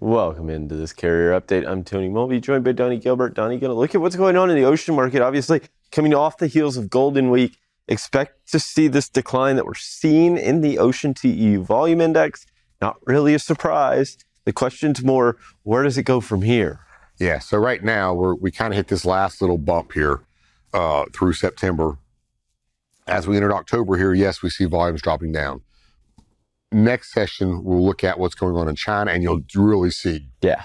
Welcome into this carrier update. I'm Tony Mulvey, joined by Donny Gilbert. Donny, going to look at what's going on in the ocean market. Obviously, coming off the heels of Golden Week, expect to see this decline that we're seeing in the Ocean TEU volume index. Not really a surprise. The question's more, where does it go from here? Yeah. So right now we're we kind of hit this last little bump here uh, through September. As we entered October here, yes, we see volumes dropping down. Next session, we'll look at what's going on in China, and you'll really see Yeah.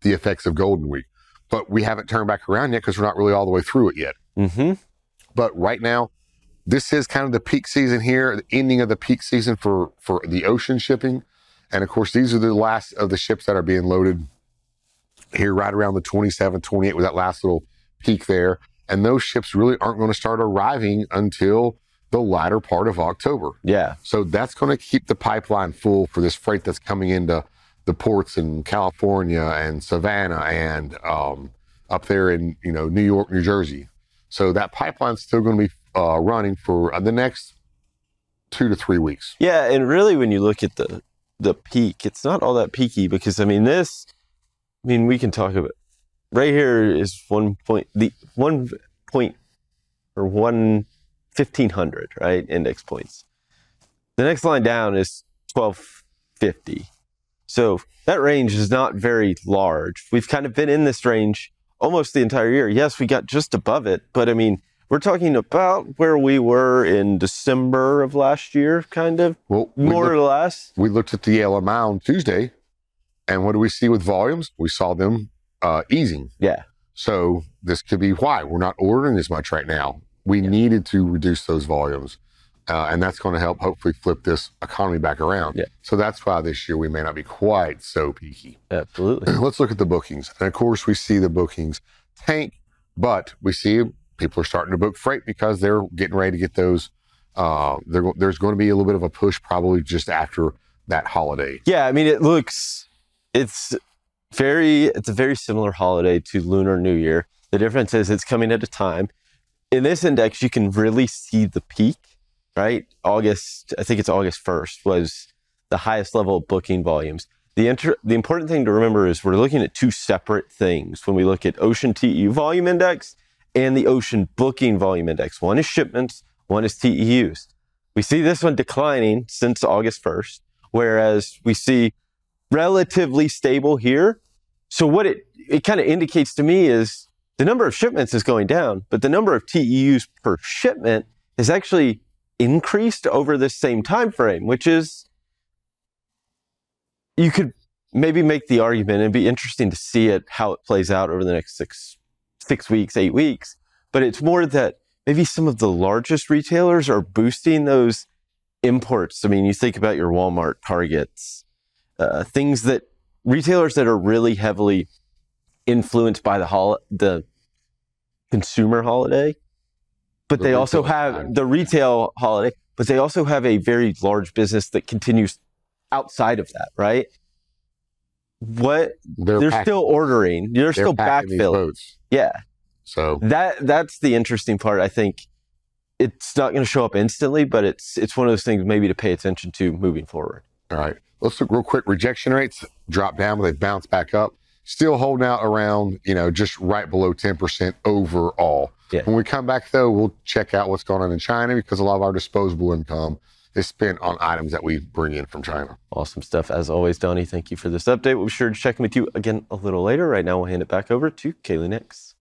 the effects of Golden Week. But we haven't turned back around yet because we're not really all the way through it yet. Mm-hmm. But right now, this is kind of the peak season here, the ending of the peak season for for the ocean shipping. And of course, these are the last of the ships that are being loaded here right around the 27, 28 with that last little peak there. And those ships really aren't going to start arriving until the latter part of October. Yeah. So that's going to keep the pipeline full for this freight that's coming into the ports in California and Savannah and um, up there in you know New York, New Jersey. So that pipeline's still going to be uh, running for uh, the next two to three weeks. Yeah, and really, when you look at the the peak, it's not all that peaky because I mean this. I mean, we can talk about right here is one point the one point or one fifteen hundred right index points. The next line down is twelve fifty. So that range is not very large. We've kind of been in this range almost the entire year. Yes, we got just above it, but I mean, we're talking about where we were in December of last year, kind of Well, we more looked- or less. we looked at the LMI on Tuesday, and what do we see with volumes? We saw them uh, easing. Yeah. So this could be why we're not ordering as much right now. We needed to reduce those volumes, uh, and that's going to help hopefully flip this economy back around. Yeah. So that's why this year we may not be quite so peaky. Absolutely. Let's look at the bookings, and of course we see the bookings tank, but we see people are starting to book freight because they're getting ready to get those. Uh, there's going to be a little bit of a push probably just after that holiday. Yeah, I mean, it looks, it's very, it's a very similar holiday to Lunar New Year. The difference is it's coming at a time. In this index, you can really see the peak, right? August, I think it's August 1st, was the highest level of booking volumes. The, inter- the important thing to remember is we're looking at two separate things when we look at Ocean TEU volume index and the Ocean booking volume index. One is shipments, one is TEUs. We see this one declining since August 1st, whereas we see relatively stable here. So what it, it kind of indicates to me is the number of shipments is going down, but the number of TEUs per shipment is actually increased over this same time frame, which is you could maybe make the argument and be interesting to see it how it plays out over the next six six weeks, eight weeks. But it's more that maybe some of the largest retailers are boosting those imports. I mean, you think about your Walmart, Targets, uh, things that retailers that are really heavily influenced by the hol- the consumer holiday, but The they also have the retail holiday, but they also have a very large business that continues outside of that, right? What They're, they're packing- still ordering, they're, they're still backfilling. Yeah, So that that's the interesting part. I think it's not going to show up instantly, but it's it's one of those things maybe to pay attention to moving forward. All right. Let's look real quick. Rejection rates drop down, but they bounce back up. Still holding out around, you know, just right below 10% overall. Yeah. When we come back, though, we'll check out what's going on in China because a lot of our disposable income is spent on items that we bring in from China. Awesome stuff as always, Donny. Thank you for this update. We'll be sure to check in with you again a little later. Right now, we'll hand it back over to Kaylee Nix.